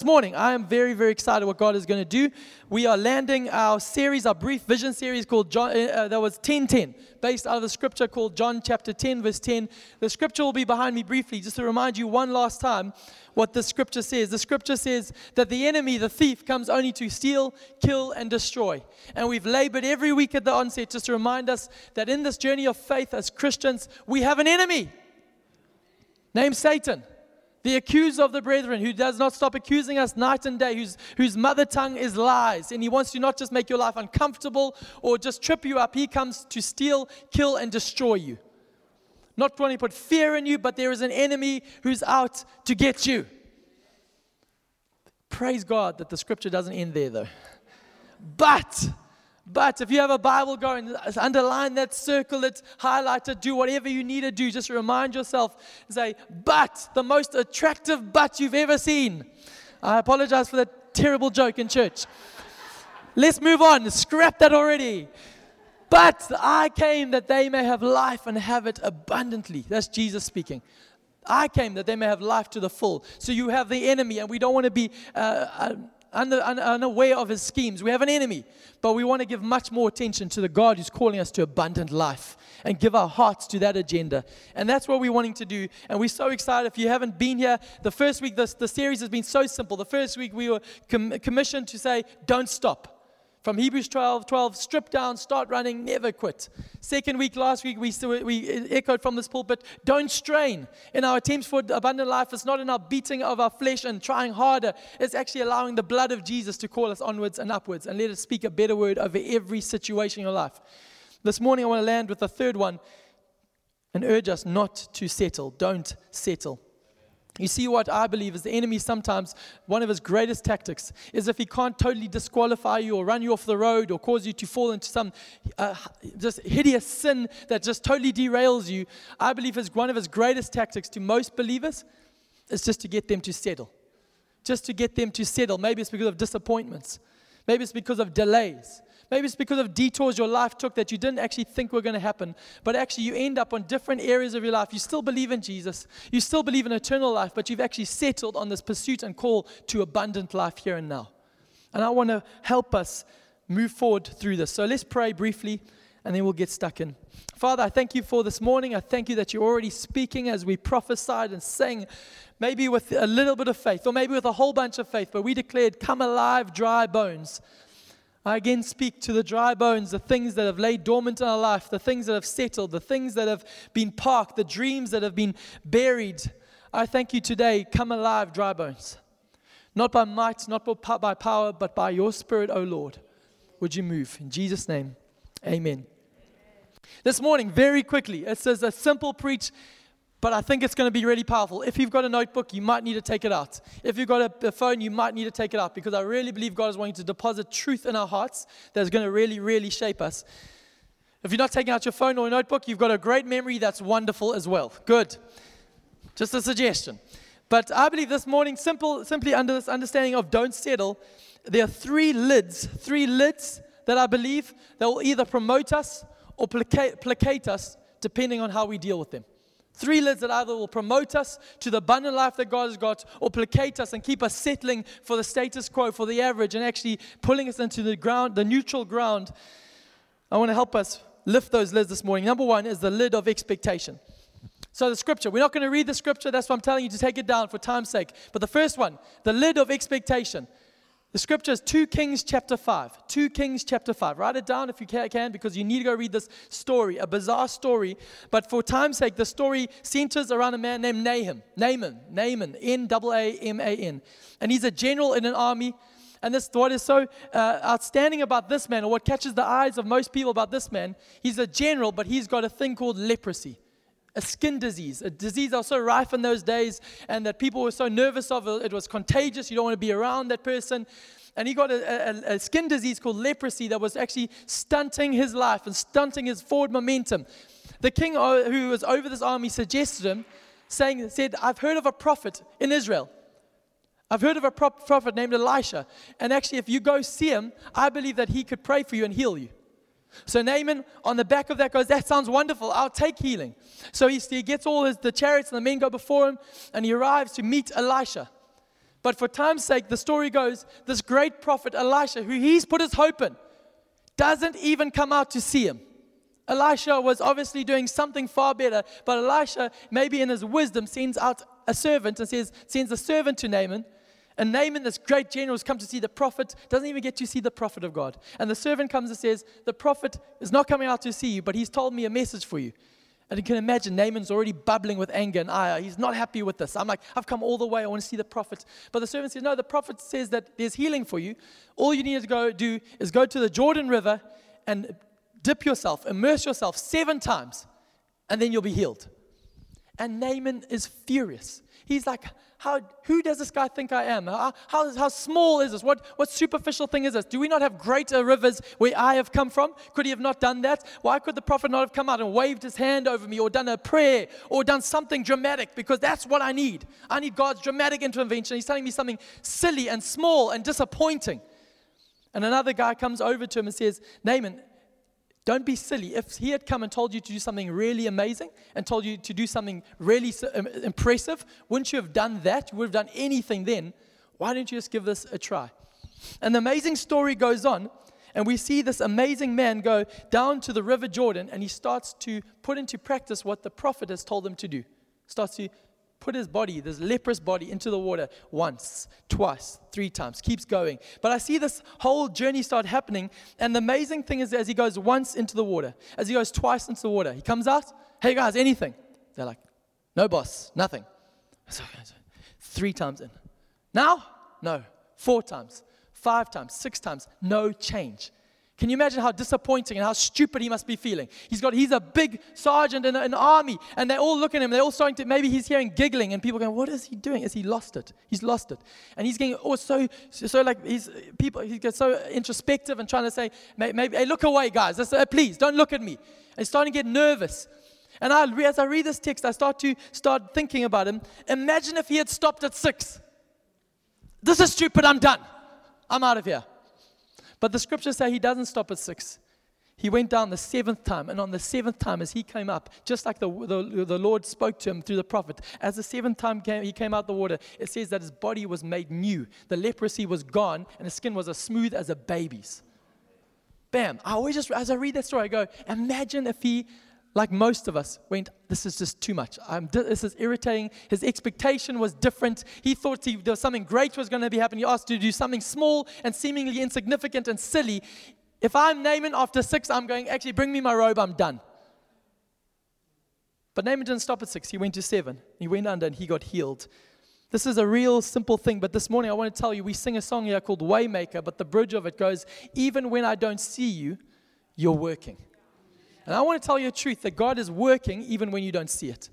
This morning, I am very, very excited what God is going to do. We are landing our series, our brief vision series called John, uh, uh that was 1010, based out of the scripture called John chapter 10, verse 10. The scripture will be behind me briefly, just to remind you one last time what the scripture says. The scripture says that the enemy, the thief, comes only to steal, kill, and destroy. And we've labored every week at the onset just to remind us that in this journey of faith as Christians, we have an enemy named Satan the accuser of the brethren, who does not stop accusing us night and day, whose, whose mother tongue is lies. And he wants to not just make your life uncomfortable or just trip you up, he comes to steal, kill, and destroy you. Not wanting to put fear in you, but there is an enemy who's out to get you. Praise God that the scripture doesn't end there, though. But but if you have a Bible going, underline that, circle it, highlight it, do whatever you need to do. Just remind yourself and say, but the most attractive butt you've ever seen. I apologize for that terrible joke in church. Let's move on. Scrap that already. But I came that they may have life and have it abundantly. That's Jesus speaking. I came that they may have life to the full. So you have the enemy, and we don't want to be. Uh, uh, unaware of his schemes. We have an enemy, but we want to give much more attention to the God who's calling us to abundant life and give our hearts to that agenda. And that's what we're wanting to do. And we're so excited. If you haven't been here, the first week, this, the series has been so simple. The first week, we were com- commissioned to say, don't stop. From Hebrews 12, 12, strip down, start running, never quit. Second week, last week, we, we echoed from this pulpit, don't strain. In our attempts for abundant life, it's not in our beating of our flesh and trying harder. It's actually allowing the blood of Jesus to call us onwards and upwards and let us speak a better word over every situation in your life. This morning, I want to land with the third one and urge us not to settle. Don't settle. You see, what I believe is the enemy sometimes, one of his greatest tactics is if he can't totally disqualify you or run you off the road or cause you to fall into some uh, just hideous sin that just totally derails you. I believe his, one of his greatest tactics to most believers is just to get them to settle. Just to get them to settle. Maybe it's because of disappointments, maybe it's because of delays. Maybe it's because of detours your life took that you didn't actually think were going to happen. But actually, you end up on different areas of your life. You still believe in Jesus, you still believe in eternal life, but you've actually settled on this pursuit and call to abundant life here and now. And I want to help us move forward through this. So let's pray briefly and then we'll get stuck in. Father, I thank you for this morning. I thank you that you're already speaking as we prophesied and sang, maybe with a little bit of faith or maybe with a whole bunch of faith, but we declared, Come alive, dry bones. I again speak to the dry bones, the things that have laid dormant in our life, the things that have settled, the things that have been parked, the dreams that have been buried. I thank you today. Come alive, dry bones. Not by might, not by power, but by your spirit, O Lord. Would you move? In Jesus' name, amen. This morning, very quickly, it says a simple preach but I think it's going to be really powerful. If you've got a notebook, you might need to take it out. If you've got a, phone, you might need to take it out because I really believe God is wanting to deposit truth in our hearts that's going to really, really shape us. If you're not taking out your phone or a notebook, you've got a great memory that's wonderful as well. Good. Just a suggestion. But I believe this morning, simple, simply under this understanding of don't settle, there are three lids, three lids that I believe that will either promote us or placate, placate us depending on how we deal with them. Three lids that either will promote us to the abundant life that God has got or placate us and keep us settling for the status quo, for the average, and actually pulling us into the ground, the neutral ground. I want to help us lift those lids this morning. Number one is the lid of expectation. So, the scripture, we're not going to read the scripture, that's why I'm telling you to take it down for time's sake. But the first one, the lid of expectation. The scripture is 2 Kings chapter 5. 2 Kings chapter 5. Write it down if you can because you need to go read this story, a bizarre story. But for time's sake, the story centers around a man named Nahum. Naaman. Naaman. N A A M A N. And he's a general in an army. And this, what is so uh, outstanding about this man, or what catches the eyes of most people about this man, he's a general, but he's got a thing called leprosy a skin disease, a disease that was so rife in those days and that people were so nervous of. It was contagious. You don't want to be around that person. And he got a, a, a skin disease called leprosy that was actually stunting his life and stunting his forward momentum. The king who was over this army suggested him, saying, said, I've heard of a prophet in Israel. I've heard of a prophet named Elisha. And actually, if you go see him, I believe that he could pray for you and heal you. So Naaman on the back of that goes, That sounds wonderful. I'll take healing. So he, he gets all his, the chariots and the men go before him, and he arrives to meet Elisha. But for time's sake, the story goes this great prophet Elisha, who he's put his hope in, doesn't even come out to see him. Elisha was obviously doing something far better, but Elisha, maybe in his wisdom, sends out a servant and says, sends a servant to Naaman. And Naaman, this great general, has come to see the prophet, doesn't even get to see the prophet of God. And the servant comes and says, The prophet is not coming out to see you, but he's told me a message for you. And you can imagine Naaman's already bubbling with anger and ire. He's not happy with this. I'm like, I've come all the way. I want to see the prophet. But the servant says, No, the prophet says that there's healing for you. All you need to go do is go to the Jordan River and dip yourself, immerse yourself seven times, and then you'll be healed. And Naaman is furious. He's like, how, who does this guy think I am? How, how, how, small is this? What, what superficial thing is this? Do we not have greater rivers where I have come from? Could he have not done that? Why could the prophet not have come out and waved his hand over me or done a prayer or done something dramatic? Because that's what I need. I need God's dramatic intervention. He's telling me something silly and small and disappointing. And another guy comes over to him and says, Naaman, don't be silly. If he had come and told you to do something really amazing and told you to do something really impressive, wouldn't you have done that? You would have done anything then. Why don't you just give this a try? And the amazing story goes on, and we see this amazing man go down to the River Jordan and he starts to put into practice what the prophet has told him to do. Starts to put his body, this leprous body, into the water once, twice, three times, keeps going. But I see this whole journey start happening. And the amazing thing is, as he goes once into the water, as he goes twice into the water, he comes out, hey guys, anything? They're like, no, boss, nothing. Three times in. Now? No. Four times, five times, six times, no change. Can you imagine how disappointing and how stupid he must be feeling? He's got he's a big sergeant in an army, and they all look at him. They're all starting to maybe he's hearing giggling, and people going, "What is he doing? Is he lost it? He's lost it." And he's getting oh so so like he's people he gets so introspective and trying to say, "Maybe hey, look away, guys. uh, please don't look at me." And he's starting to get nervous. And I, as I read this text, I start to start thinking about him. Imagine if he had stopped at six. This is stupid. I'm done. I'm out of here. But the scriptures say he doesn't stop at six. He went down the seventh time, and on the seventh time, as he came up, just like the, the, the Lord spoke to him through the prophet, as the seventh time came, he came out the water, it says that his body was made new. The leprosy was gone, and his skin was as smooth as a baby's. Bam. I always just, as I read that story, I go, imagine if he like most of us, went, This is just too much. I'm, this is irritating. His expectation was different. He thought he, there was something great was going to be happening. He asked to do something small and seemingly insignificant and silly. If I'm Naaman after six, I'm going, Actually, bring me my robe, I'm done. But Naaman didn't stop at six. He went to seven. He went under and he got healed. This is a real simple thing, but this morning I want to tell you we sing a song here called Waymaker, but the bridge of it goes, Even when I don't see you, you're working. And I want to tell you the truth that God is working even when you don't see it.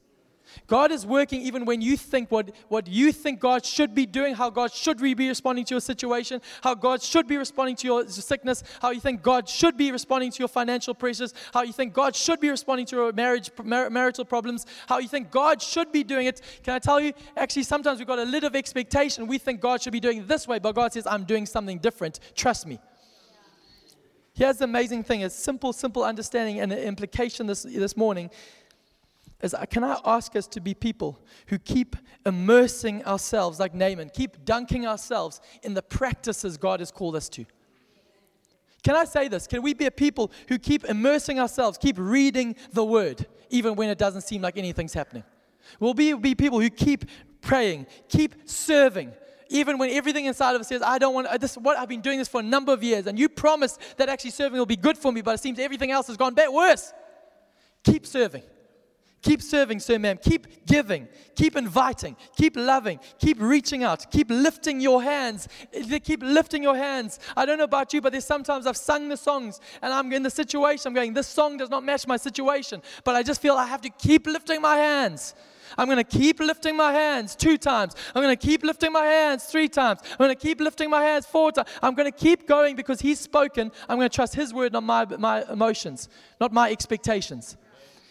God is working even when you think what, what you think God should be doing, how God should be responding to your situation, how God should be responding to your sickness, how you think God should be responding to your financial pressures, how you think God should be responding to your marriage, mar- marital problems, how you think God should be doing it. Can I tell you, actually, sometimes we've got a little of expectation. We think God should be doing this way, but God says, I'm doing something different. Trust me. Here's the amazing thing a simple, simple understanding and the implication this, this morning is uh, can I ask us to be people who keep immersing ourselves like Naaman, keep dunking ourselves in the practices God has called us to? Can I say this? Can we be a people who keep immersing ourselves, keep reading the word, even when it doesn't seem like anything's happening? We'll be, be people who keep praying, keep serving, even when everything inside of us says, I don't want uh, this, what I've been doing this for a number of years, and you promised that actually serving will be good for me, but it seems everything else has gone bad worse. Keep serving. Keep serving, sir, ma'am. Keep giving. Keep inviting. Keep loving. Keep reaching out. Keep lifting your hands. Keep lifting your hands. I don't know about you, but there's sometimes I've sung the songs and I'm in the situation. I'm going, this song does not match my situation, but I just feel I have to keep lifting my hands. I'm going to keep lifting my hands two times. I'm going to keep lifting my hands three times. I'm going to keep lifting my hands four times. I'm going to keep going because He's spoken. I'm going to trust His word, not my, my emotions, not my expectations.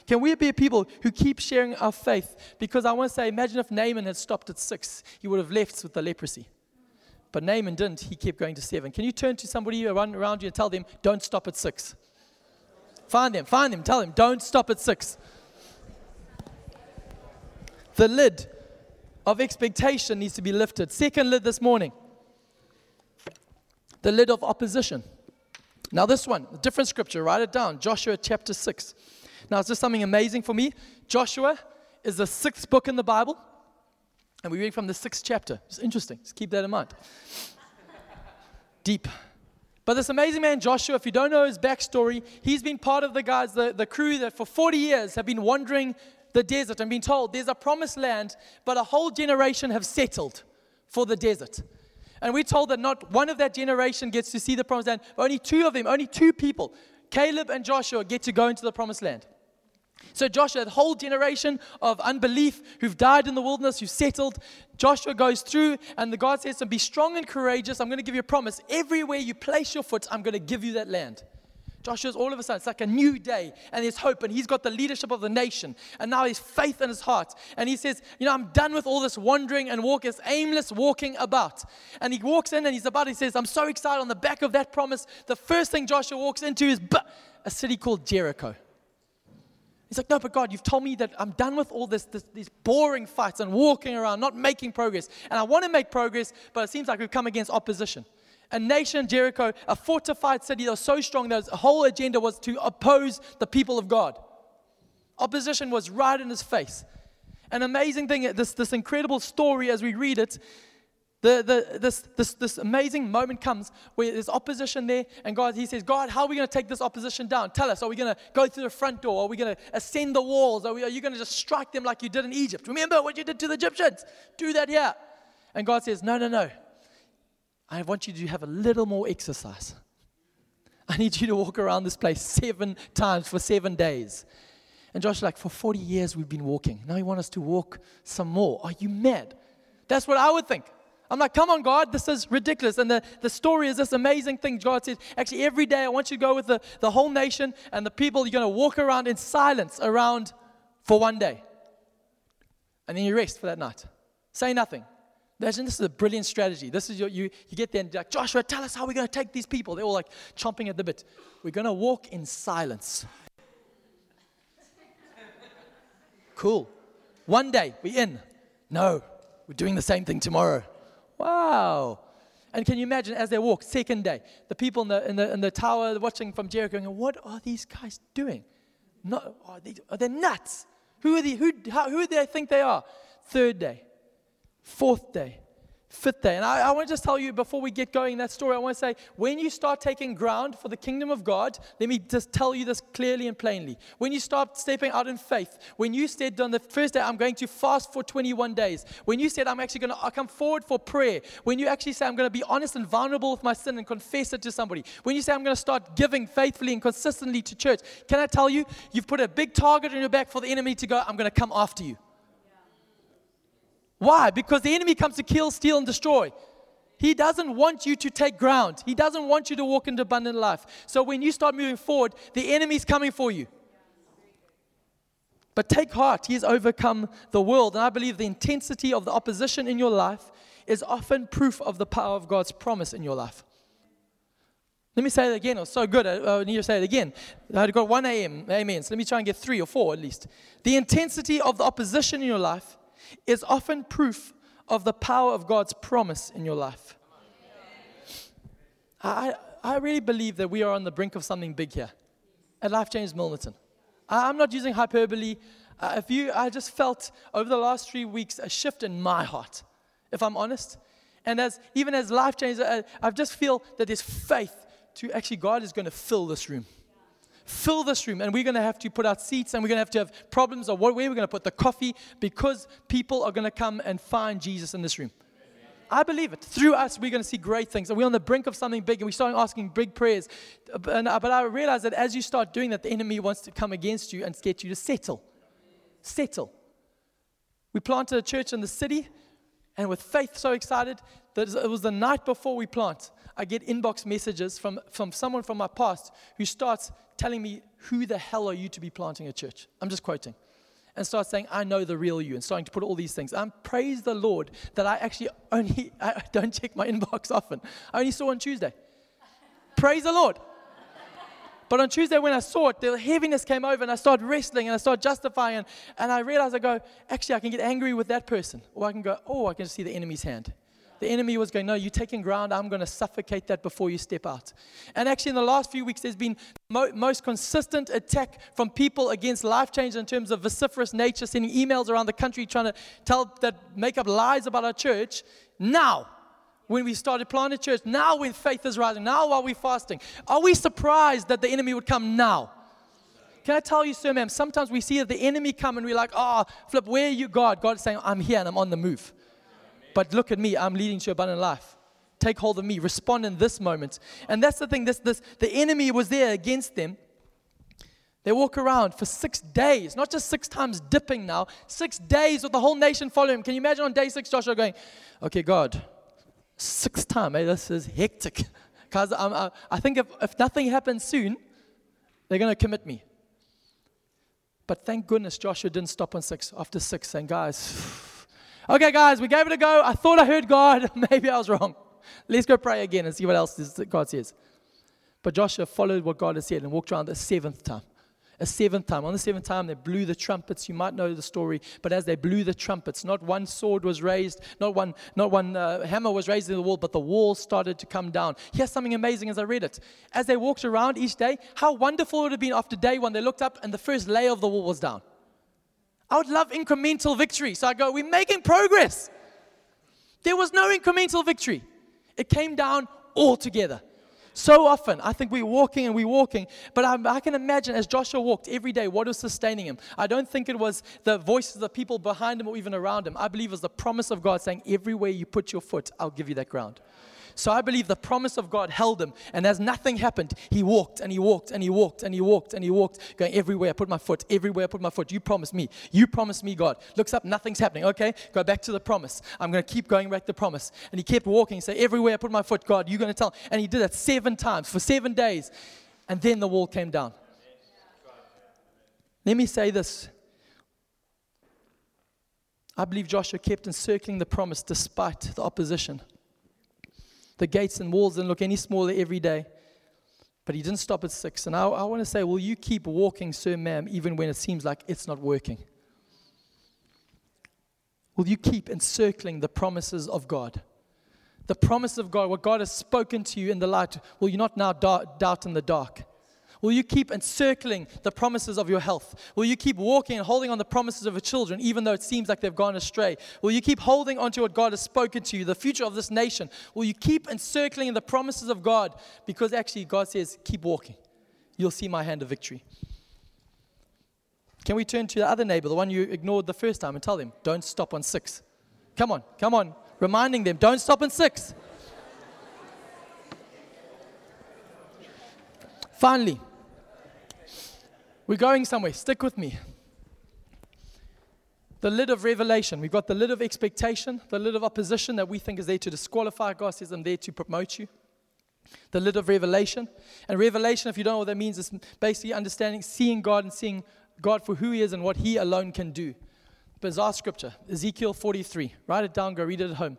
Can we be people who keep sharing our faith? Because I want to say, imagine if Naaman had stopped at six, he would have left with the leprosy. But Naaman didn't. He kept going to seven. Can you turn to somebody around, around you and tell them, don't stop at six? Find them, find them, tell them, don't stop at six. The lid of expectation needs to be lifted. Second lid this morning the lid of opposition. Now, this one, different scripture, write it down Joshua chapter 6. Now, it's just something amazing for me. Joshua is the sixth book in the Bible, and we read from the sixth chapter. It's interesting. Just keep that in mind. Deep. But this amazing man, Joshua, if you don't know his backstory, he's been part of the guys, the, the crew that for 40 years have been wandering the desert and been told there's a promised land, but a whole generation have settled for the desert. And we're told that not one of that generation gets to see the promised land. Only two of them, only two people, Caleb and Joshua, get to go into the promised land. So Joshua, that whole generation of unbelief who've died in the wilderness, who settled, Joshua goes through, and the God says to him, Be strong and courageous. I'm going to give you a promise. Everywhere you place your foot, I'm going to give you that land. Joshua's all of a sudden, it's like a new day, and there's hope, and he's got the leadership of the nation, and now he's faith in his heart. And he says, You know, I'm done with all this wandering and walk, this aimless walking about. And he walks in and he's about, he says, I'm so excited on the back of that promise. The first thing Joshua walks into is a city called Jericho. He's like, No, but God, you've told me that I'm done with all this, this, these boring fights and walking around, not making progress. And I want to make progress, but it seems like we've come against opposition a nation, Jericho, a fortified city that was so strong that its whole agenda was to oppose the people of God. Opposition was right in his face. An amazing thing, this, this incredible story as we read it, the, the, this, this, this amazing moment comes where there's opposition there, and God, He says, God, how are we going to take this opposition down? Tell us. Are we going to go through the front door? Are we going to ascend the walls? Are, we, are you going to just strike them like you did in Egypt? Remember what you did to the Egyptians? Do that here. And God says, No, no, no. I want you to have a little more exercise. I need you to walk around this place seven times for seven days. And Josh, like, for 40 years we've been walking. Now you want us to walk some more. Are you mad? That's what I would think. I'm like, come on, God, this is ridiculous. And the, the story is this amazing thing. God says, actually, every day I want you to go with the, the whole nation and the people. You're going to walk around in silence around for one day. And then you rest for that night. Say nothing. Imagine this is a brilliant strategy. This is your, you, you get there and like, Joshua, tell us how we're going to take these people. They're all like chomping at the bit. We're going to walk in silence. cool. One day, we're in. No, we're doing the same thing tomorrow. Wow. And can you imagine as they walk, second day, the people in the, in the, in the tower watching from Jericho going, What are these guys doing? No, are, they, are they nuts? Who are they? Who, how, who do they think they are? Third day, Fourth day, fifth day. And I, I, want to just tell you before we get going in that story, I want to say when you start taking ground for the kingdom of God, let me just tell you this clearly and plainly. When you start stepping out in faith, when you said on the first day, I'm going to fast for 21 days, when you said, I'm actually going to come forward for prayer, when you actually say, I'm going to be honest and vulnerable with my sin and confess it to somebody, when you say, I'm going to start giving faithfully and consistently to church, can I tell you, you've put a big target on your back for the enemy to go, I'm going to come after you. Why? Because the enemy comes to kill, steal, and destroy. He doesn't want you to take ground. He doesn't want you to walk into abundant life. So when you start moving forward, the enemy's coming for you. But take heart, he has overcome the world. And I believe the intensity of the opposition in your life is often proof of the power of God's promise in your life. Let me say it again. It was so good. I, I need to say it again. I got one AM, amen. So let me try and get three or four at least. The intensity of the opposition in your life is often proof of the power of God's promise in your life. I, I really believe that we are on the brink of something big here at Life Change Milnerton. I'm not using hyperbole. Uh, if you, I just felt over the last three weeks a shift in my heart, if I'm honest. And as even as life change, I, uh, I just feel that there's faith to actually God is going to fill this room fill this room and we're going to have to put out seats and we're going to have to have problems of where we're going to put the coffee because people are going to come and find Jesus in this room. I believe it. Through us, we're going to see great things. And we're on the brink of something big, and we're start asking big prayers. Uh, but I realize that as you start doing that, the enemy wants to come against you and get you to settle. Settle. We planted a church in the city, and with faith so excited that it was the night before we plant. I get inbox messages from, from someone from my past who starts telling me, Who the hell are you to be planting a church? I'm just quoting. And starts saying, I know the real you, and starting to put all these things. And praise the Lord that I actually only, I don't check my inbox often. I only saw on Tuesday. praise the Lord. But on Tuesday, when I saw it, the heaviness came over and I started wrestling and I started justifying. And, and I realized I go, actually, I can get angry with that person. Or I can go, oh, I can see the enemy's hand. The enemy was going, No, you're taking ground. I'm going to suffocate that before you step out. And actually, in the last few weeks, there's been mo- most consistent attack from people against life change in terms of vociferous nature, sending emails around the country trying to tell that make up lies about our church. Now, when we started planting church, now when faith is rising, now while we're fasting, are we surprised that the enemy would come now? Can I tell you, sir, ma'am? Sometimes we see the enemy come and we're like, oh, flip, where are you, God? God is saying, I'm here and I'm on the move. But look at me, I'm leading to abundant life. Take hold of me, respond in this moment. And that's the thing, this, this, the enemy was there against them. They walk around for six days, not just six times dipping now, six days with the whole nation following him. Can you imagine on day six, Joshua going, Okay, God, sixth time, eh, this is hectic. Because I, I think if, if nothing happens soon, they're going to commit me. But thank goodness Joshua didn't stop on six after six, saying, Guys, Okay, guys, we gave it a go. I thought I heard God. Maybe I was wrong. Let's go pray again and see what else God says. But Joshua followed what God had said and walked around the seventh time. A seventh time. On the seventh time, they blew the trumpets. You might know the story. But as they blew the trumpets, not one sword was raised, not one, not one uh, hammer was raised in the wall, but the wall started to come down. Here's something amazing as I read it. As they walked around each day, how wonderful it would have been after day one. They looked up and the first layer of the wall was down. I would love incremental victory. So I go, we're making progress. There was no incremental victory. It came down all together. So often, I think we're walking and we're walking, but I, I, can imagine as Joshua walked every day, what was sustaining him. I don't think it was the voices of the people behind him or even around him. I believe it was the promise of God saying, Everywhere you put your foot, I'll give you that ground. So I believe the promise of God held him. And as nothing happened, he walked and he walked and he walked and he walked and he walked, going everywhere, I put my foot, everywhere, I put my foot. You promised me. You promised me, God. Looks up, nothing's happening. Okay, go back to the promise. I'm going to keep going back to the promise. And he kept walking, say, everywhere I put my foot, God, you're going to tell. And he did that seven times for seven days. And then the wall came down. Let me say this. I believe Joshua kept encircling the promise despite the opposition. The gates and walls didn't look any smaller every day. But he didn't stop at six. And I, I want to say, will you keep walking, sir, ma'am, even when it seems like it's not working? Will you keep encircling the promises of God? The promise of God, what God has spoken to you in the light, will you not now doubt in the dark? Will you keep encircling the promises of your health? Will you keep walking and holding on the promises of your children, even though it seems like they've gone astray? Will you keep holding on to what God has spoken to you, the future of this nation? Will you keep encircling the promises of God? Because actually, God says, keep walking. You'll see my hand of victory. Can we turn to the other neighbor, the one you ignored the first time, and tell them, don't stop on six? Come on, come on. Reminding them, don't stop on six. Finally, we're going somewhere. Stick with me. The lid of revelation. We've got the lid of expectation, the lid of opposition that we think is there to disqualify. God says, I'm there to promote you. The lid of revelation. And revelation, if you don't know what that means, is basically understanding, seeing God and seeing God for who He is and what He alone can do. Bizarre scripture, Ezekiel 43. Write it down, go read it at home.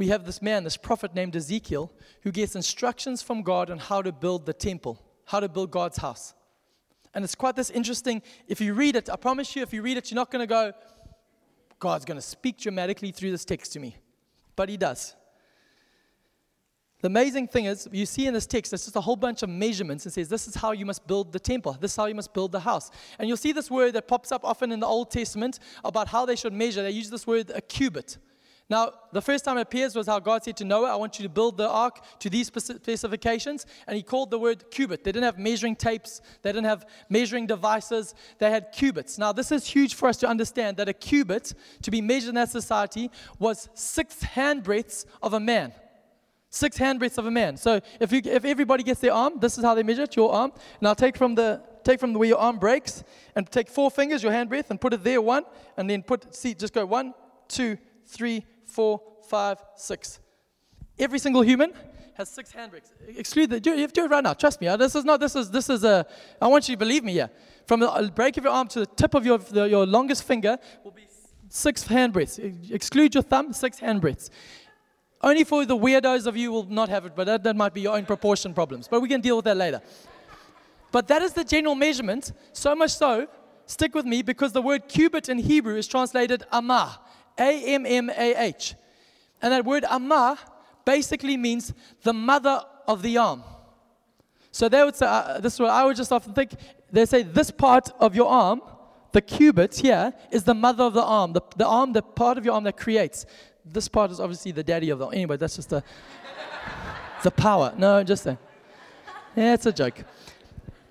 We have this man, this prophet named Ezekiel, who gets instructions from God on how to build the temple, how to build God's house. And it's quite this interesting. If you read it, I promise you, if you read it, you're not going to go, God's going to speak dramatically through this text to me. But He does. The amazing thing is, you see in this text, there's just a whole bunch of measurements and says, This is how you must build the temple. This is how you must build the house. And you'll see this word that pops up often in the Old Testament about how they should measure. They use this word, a cubit. Now, the first time it appears was how God said to Noah, I want you to build the ark to these specifications. And he called the word cubit. They didn't have measuring tapes, they didn't have measuring devices, they had cubits. Now, this is huge for us to understand that a cubit, to be measured in that society, was six handbreadths of a man. Six handbreadths of a man. So if, you, if everybody gets their arm, this is how they measure it, your arm. Now take from the take from where your arm breaks and take four fingers, your handbreadth, and put it there, one, and then put see, just go one, two, three, four, five, six. Every single human has six handbreadths. Exclude the, do, do it right now. Trust me. Uh, this is not, this is, this is a, I want you to believe me here. From the break of your arm to the tip of your, the, your longest finger will be six handbreadths. Exclude your thumb, six handbreadths. Only for the weirdos of you will not have it, but that, that might be your own proportion problems. But we can deal with that later. But that is the general measurement, so much so, stick with me, because the word cubit in Hebrew is translated ammah, A M M A H. And that word Ammah basically means the mother of the arm. So they would say, uh, this is what I would just often think, they say this part of your arm, the cubit here, is the mother of the arm, the, the arm, the part of your arm that creates. This part is obviously the daddy of the Anyway, that's just the, the power. No, just a, yeah, it's a joke.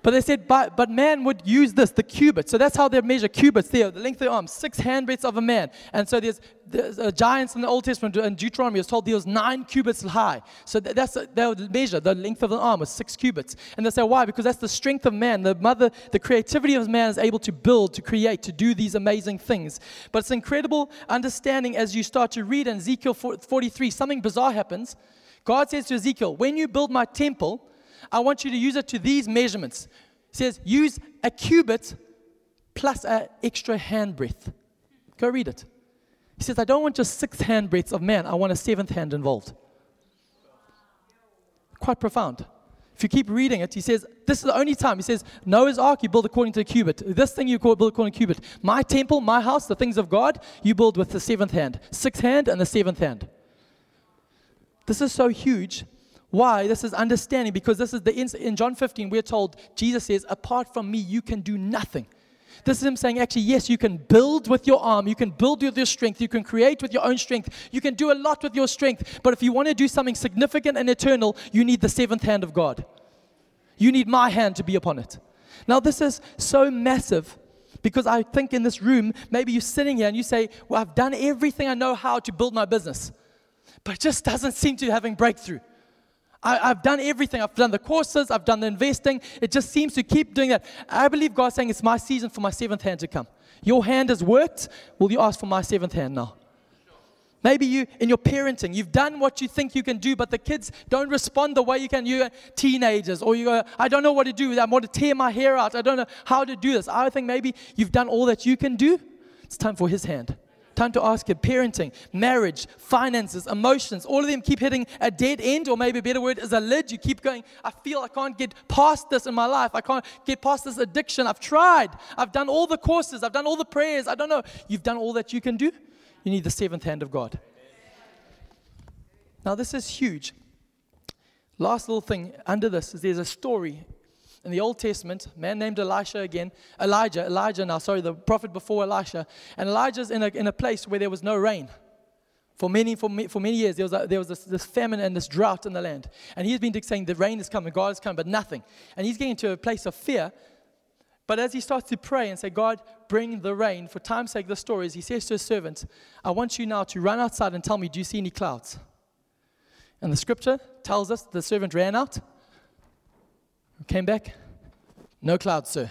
But they said, but, but man would use this, the cubit. So that's how they measure cubits there, the length of the arm, six handbreadths of a man. And so there's, there's uh, giants in the Old Testament, in Deuteronomy, was told there was nine cubits high. So that's, they would measure the length of the arm was six cubits. And they say, why? Because that's the strength of man. The mother, the creativity of man is able to build, to create, to do these amazing things. But it's incredible understanding as you start to read in Ezekiel 43, something bizarre happens. God says to Ezekiel, when you build my temple, I want you to use it to these measurements. It says, use a cubit plus an extra hand breadth. Go read it. He says, I don't want just six hand breadths of man, I want a seventh hand involved. Quite profound. If you keep reading it, he says, This is the only time. He says, Noah's ark, you build according to a cubit. This thing you call build according to cubit. My temple, my house, the things of God, you build with the seventh hand. Sixth hand and the seventh hand. This is so huge why? This is understanding because this is the in John 15 we're told Jesus says, "Apart from me, you can do nothing." This is him saying, actually, yes, you can build with your arm, you can build with your strength, you can create with your own strength, you can do a lot with your strength. But if you want to do something significant and eternal, you need the seventh hand of God. You need my hand to be upon it. Now, this is so massive because I think in this room, maybe you're sitting here and you say, Well, I've done everything I know how to build my business, but it just doesn't seem to be having breakthrough. I, have done everything. I've done the courses, I've done the investing. It just seems to keep doing that. I believe God's saying it's my season for my seventh hand to come. Your hand has worked. Will you ask for my seventh hand now? Maybe you, in your parenting, you've done what you think you can do, but the kids don't respond the way you can. You're teenagers, or you go, I don't know what to do. I want to tear my hair out. I don't know how to do this. I think maybe you've done all that you can do. It's time for His hand. Time to ask it. parenting, marriage, finances, emotions, all of them keep hitting a dead end, or maybe a better word is a lid. You keep going, I feel I can't get past this in my life. I can't get past this addiction. I've tried. I've done all the courses. I've done all the prayers. I don't know. You've done all that you can do. You need the seventh hand of God. Now, this is huge. Last little thing under this is there's a story in the Old Testament, man named Elisha again, Elijah, Elijah now, sorry, the prophet before Elisha. And Elijah's in a, in a place where there was no rain. For many, for, for many years, there was, a, there was this, this, famine and this drought in the land. And he's been saying the rain is coming, God is coming, but nothing. And he's getting to a place of fear. But as he starts to pray and say, God, bring the rain, for time's sake, the story is he says to his servant, I want you now to run outside and tell me, do you see any clouds? And the scripture tells us the servant ran out Came back, no clouds, sir.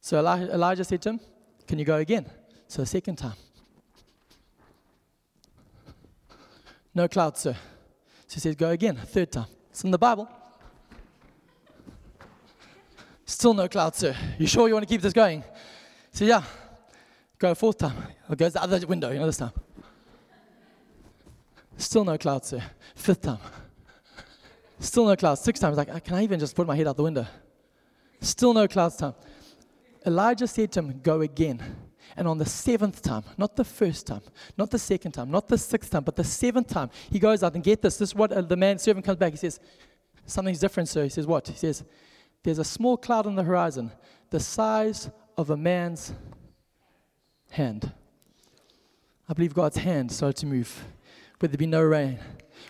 So Elijah said to him, Can you go again? So a second time. No clouds, sir. So he says, Go again, third time. It's in the Bible. Still no clouds, sir. You sure you want to keep this going? So yeah, go a fourth time. It goes the other window, you know, this time. Still no clouds, sir. Fifth time. Still no clouds. Six times, like, can I even just put my head out the window? Still no clouds time. Elijah said to him, Go again. And on the seventh time, not the first time, not the second time, not the sixth time, but the seventh time, he goes out and get this. This is what uh, the man servant comes back. He says, Something's different, sir. He says, What? He says, There's a small cloud on the horizon, the size of a man's hand. I believe God's hand started to move, but there'd be no rain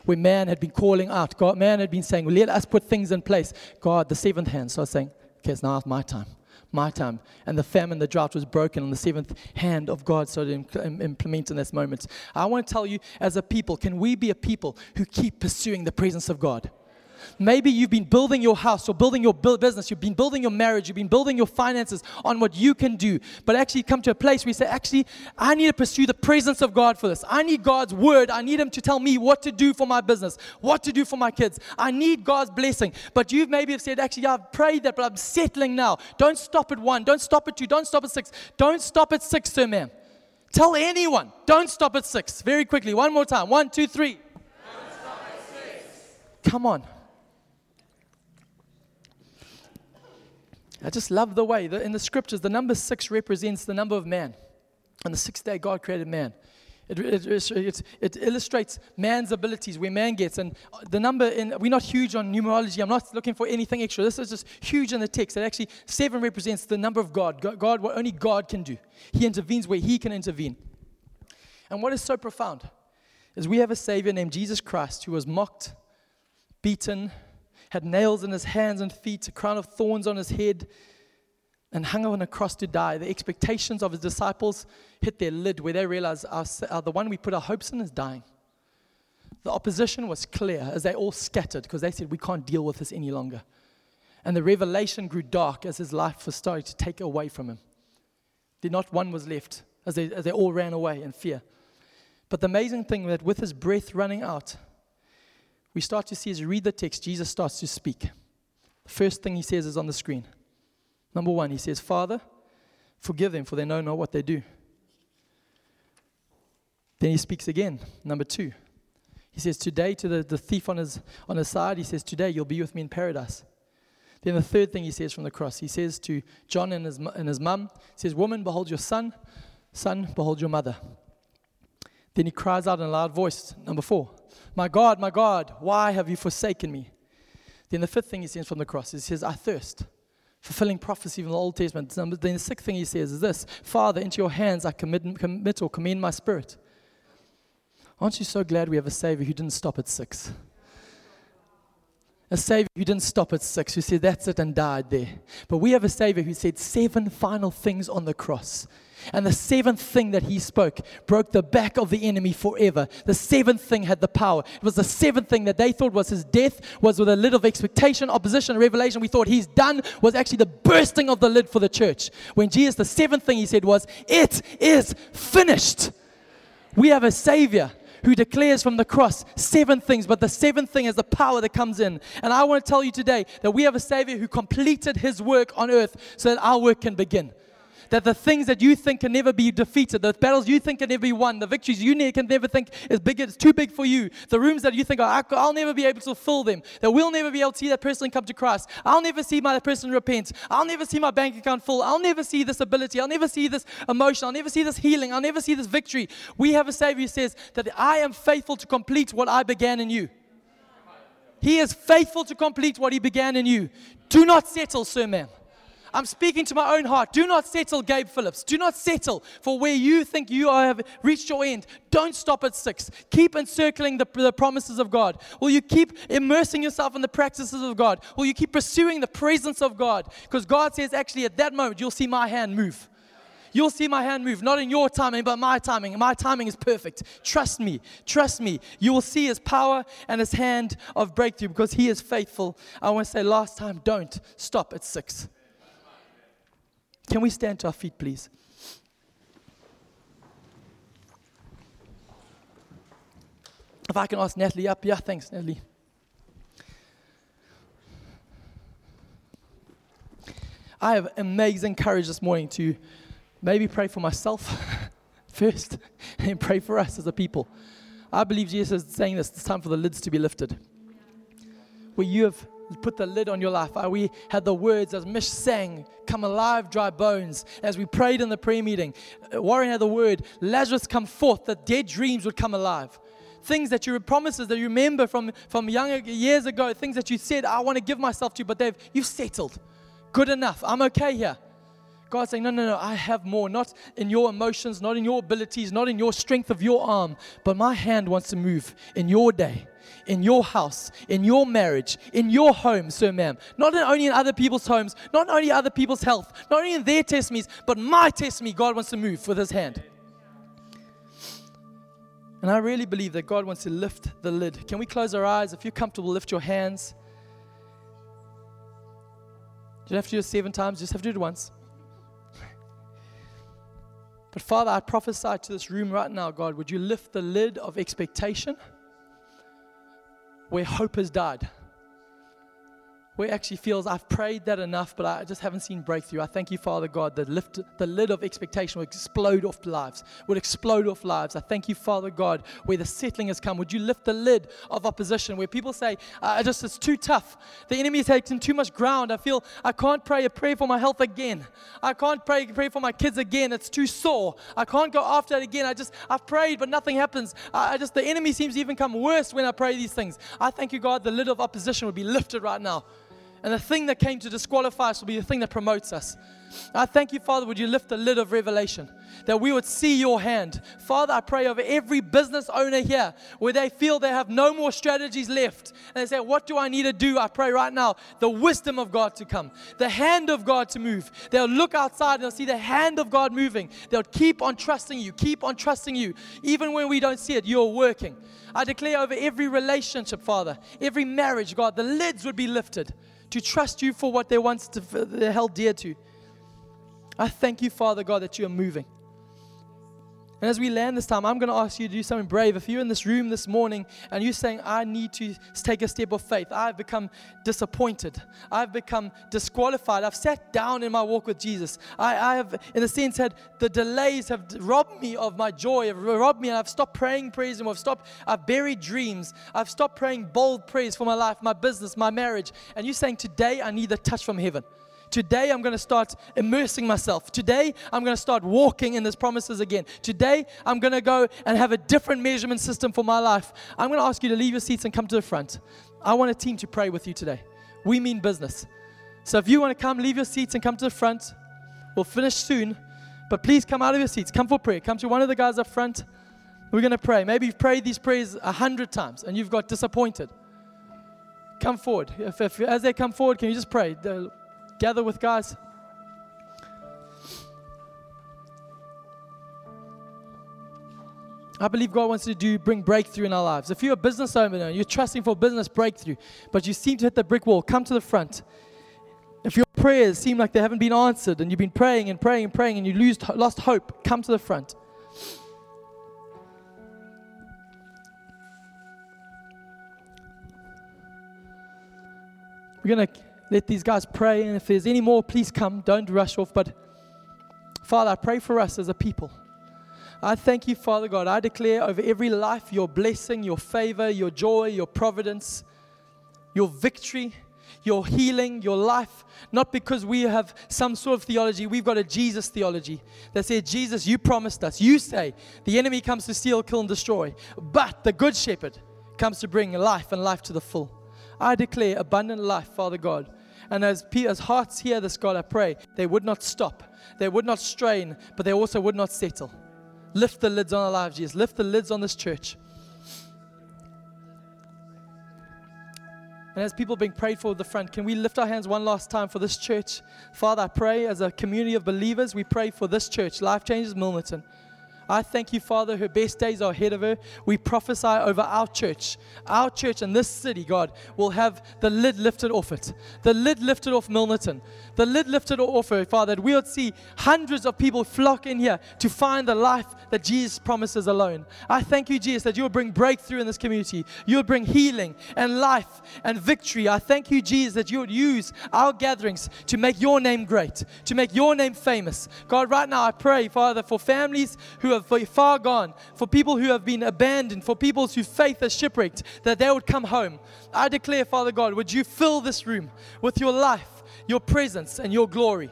where man had been calling out. God, man had been saying, let us put things in place. God, the seventh hand, started saying, okay, it's now my time. My time. And the famine, the drought was broken on the seventh hand of God started to implement in this moment. I want to tell you, as a people, can we be a people who keep pursuing the presence of God? Maybe you've been building your house or building your business, you've been building your marriage, you've been building your finances on what you can do. But actually, come to a place where you say, actually, I need to pursue the presence of God for this. I need God's word. I need Him to tell me what to do for my business, what to do for my kids. I need God's blessing. But you've maybe have said, actually, I've prayed that, but I'm settling now. Don't stop at one. Don't stop at two. Don't stop at six. Don't stop at six, sir, ma'am. Tell anyone, don't stop at six. Very quickly. One more time. One, two, three. Come on. I just love the way that in the scriptures, the number six represents the number of man. On the sixth day, God created man. It, it, it, it, illustrates man's abilities, where man gets. And the number in, we're not huge on numerology. I'm not looking for anything extra. This is just huge in the text. That actually, seven represents the number of God. God. God, what only God can do. He intervenes where He can intervene. And what is so profound is we have a Savior named Jesus Christ who was mocked, beaten, had nails in his hands and feet, a crown of thorns on his head, and hung on a cross to die. The expectations of his disciples hit their lid where they realized our, the one we put our hopes in is dying. The opposition was clear as they all scattered because they said, We can't deal with this any longer. And the revelation grew dark as his life was starting to take away from him. Not one was left as they, as they all ran away in fear. But the amazing thing that with his breath running out, we start to see as we read the text, Jesus starts to speak. The first thing he says is on the screen. Number one, he says, Father, forgive them, for they know not what they do. Then he speaks again. Number two, he says, Today, to the, the thief on his, on his side, he says, Today you'll be with me in paradise. Then the third thing he says from the cross, he says to John and his, and his mum, he says, Woman, behold your son. Son, behold your mother. Then he cries out in a loud voice, number four, My God, my God, why have you forsaken me? Then the fifth thing he says from the cross is, He says, I thirst. Fulfilling prophecy from the Old Testament. Then the sixth thing he says is this Father, into your hands I commit, commit or commend my spirit. Aren't you so glad we have a Savior who didn't stop at six? A Savior who didn't stop at six, who said, That's it, and died there. But we have a Savior who said seven final things on the cross. And the seventh thing that he spoke broke the back of the enemy forever. The seventh thing had the power. It was the seventh thing that they thought was his death, was with a lid of expectation, opposition, revelation. We thought he's done, was actually the bursting of the lid for the church. When Jesus, the seventh thing he said was, It is finished. We have a Savior who declares from the cross seven things, but the seventh thing is the power that comes in. And I want to tell you today that we have a Savior who completed his work on earth so that our work can begin that the things that you think can never be defeated, the battles you think can never be won, the victories you can never think is big, it's too big for you, the rooms that you think, oh, I'll never be able to fill them, that we'll never be able to see that person come to Christ. I'll never see my person repent. I'll never see my bank account full. I'll never see this ability. I'll never see this emotion. I'll never see this healing. I'll never see this victory. We have a Savior who says that I am faithful to complete what I began in you. He is faithful to complete what He began in you. Do not settle, sir, ma'am. I'm speaking to my own heart. Do not settle, Gabe Phillips. Do not settle for where you think you have reached your end. Don't stop at six. Keep encircling the, the promises of God. Will you keep immersing yourself in the practices of God? Will you keep pursuing the presence of God? Because God says, actually, at that moment, you'll see my hand move. You'll see my hand move, not in your timing, but my timing. My timing is perfect. Trust me. Trust me. You will see his power and his hand of breakthrough because he is faithful. I want to say last time, don't stop at six. Can we stand to our feet, please? If I can ask Natalie up, yeah, thanks, Natalie. I have amazing courage this morning to maybe pray for myself first and pray for us as a people. I believe Jesus is saying this, it's time for the lids to be lifted. Where you have put the lid on your life. Uh, we had the words as Mish sang, Come alive, dry bones. As we prayed in the prayer meeting, uh, Warren had the word, Lazarus come forth, that dead dreams would come alive. Things that you promises that you remember from, from younger years ago, things that you said, I want to give myself to, you, but they've you've settled. Good enough. I'm okay here. God's saying, No, no, no, I have more. Not in your emotions, not in your abilities, not in your strength of your arm, but my hand wants to move in your day in your house, in your marriage, in your home, sir, ma'am. Not only in other people's homes, not only other people's health, not only in their testimonies, but my testimony, God wants to move with his hand. And I really believe that God wants to lift the lid. Can we close our eyes? If you're comfortable, lift your hands. You don't have to do it seven times, you just have to do it once. But Father, I prophesy to this room right now, God, would you lift the lid of expectation? Where hope has died, where it actually feels I've prayed that enough, but I just haven't seen breakthrough. I thank you, Father God, that lift, the lid of expectation would explode off lives, would explode off lives. I thank you, Father God, where the settling has come. Would you lift the lid of opposition where people say, uh, I just it's too tough. The enemy has taken too much ground. I feel I can't pray a prayer for my health again. I can't pray, pray for my kids again. It's too sore. I can't go after it again. I just, I've prayed, but nothing happens. I, I just, the enemy seems to even come worse when I pray these things. I thank you, God, the lid of opposition would be lifted right now. And the thing that came to disqualify us will be the thing that promotes us. I thank you, Father, would you lift the lid of revelation that we would see your hand. Father, I pray over every business owner here where they feel they have no more strategies left and they say, What do I need to do? I pray right now the wisdom of God to come, the hand of God to move. They'll look outside and they'll see the hand of God moving. They'll keep on trusting you, keep on trusting you. Even when we don't see it, you're working. I declare over every relationship, Father, every marriage, God, the lids would be lifted to trust you for what they once they held dear to. I thank you, Father God, that you are moving. And as we land this time, I'm going to ask you to do something brave. If you're in this room this morning and you're saying, I need to take a step of faith, I've become disappointed, I've become disqualified, I've sat down in my walk with Jesus, I, I have, in a sense, had the delays have robbed me of my joy, have robbed me, and I've stopped praying praise and I've stopped, I've buried dreams, I've stopped praying bold praise for my life, my business, my marriage. And you're saying, Today I need a touch from heaven. Today, I'm going to start immersing myself. Today, I'm going to start walking in His promises again. Today, I'm going to go and have a different measurement system for my life. I'm going to ask you to leave your seats and come to the front. I want a team to pray with you today. We mean business. So if you want to come, leave your seats and come to the front. We'll finish soon, but please come out of your seats. Come for prayer. Come to one of the guys up front. We're going to pray. Maybe you've prayed these prayers a hundred times and you've got disappointed. Come forward. If, if, as they come forward, can you just pray? Gather with guys? I believe God wants to do bring breakthrough in our lives. If you're a business owner and you're trusting for business breakthrough, but you seem to hit the brick wall, come to the front. If your prayers seem like they haven't been answered and you've been praying and praying and praying and you lose, lost hope, come to the front. We're going to let these guys pray. And if there's any more, please come. Don't rush off. But Father, I pray for us as a people. I thank you, Father God. I declare over every life your blessing, your favor, your joy, your providence, your victory, your healing, your life. Not because we have some sort of theology, we've got a Jesus theology that says, Jesus, you promised us. You say the enemy comes to steal, kill, and destroy. But the good shepherd comes to bring life and life to the full. I declare abundant life, Father God. And as, as hearts hear this, God, I pray they would not stop, they would not strain, but they also would not settle. Lift the lids on our lives, Jesus. Lift the lids on this church. And as people being prayed for at the front, can we lift our hands one last time for this church? Father, I pray as a community of believers, we pray for this church, Life Changes Milnerton. I thank you, Father, her best days are ahead of her. We prophesy over our church. Our church and this city, God, will have the lid lifted off it. The lid lifted off Milnerton. The lid lifted off her, Father, that we'll see hundreds of people flock in here to find the life that Jesus promises alone. I thank you, Jesus, that you'll bring breakthrough in this community. You'll bring healing and life and victory. I thank you, Jesus, that you would use our gatherings to make your name great, to make your name famous. God, right now I pray, Father, for families who have far gone, for people who have been abandoned, for people whose faith is shipwrecked, that they would come home. I declare, Father God, would you fill this room with your life, your presence, and your glory.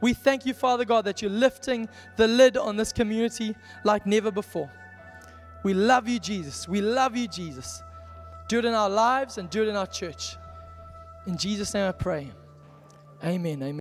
We thank you, Father God, that you're lifting the lid on this community like never before. We love you, Jesus. We love you, Jesus. Do it in our lives and do it in our church. In Jesus' name I pray. Amen. Amen.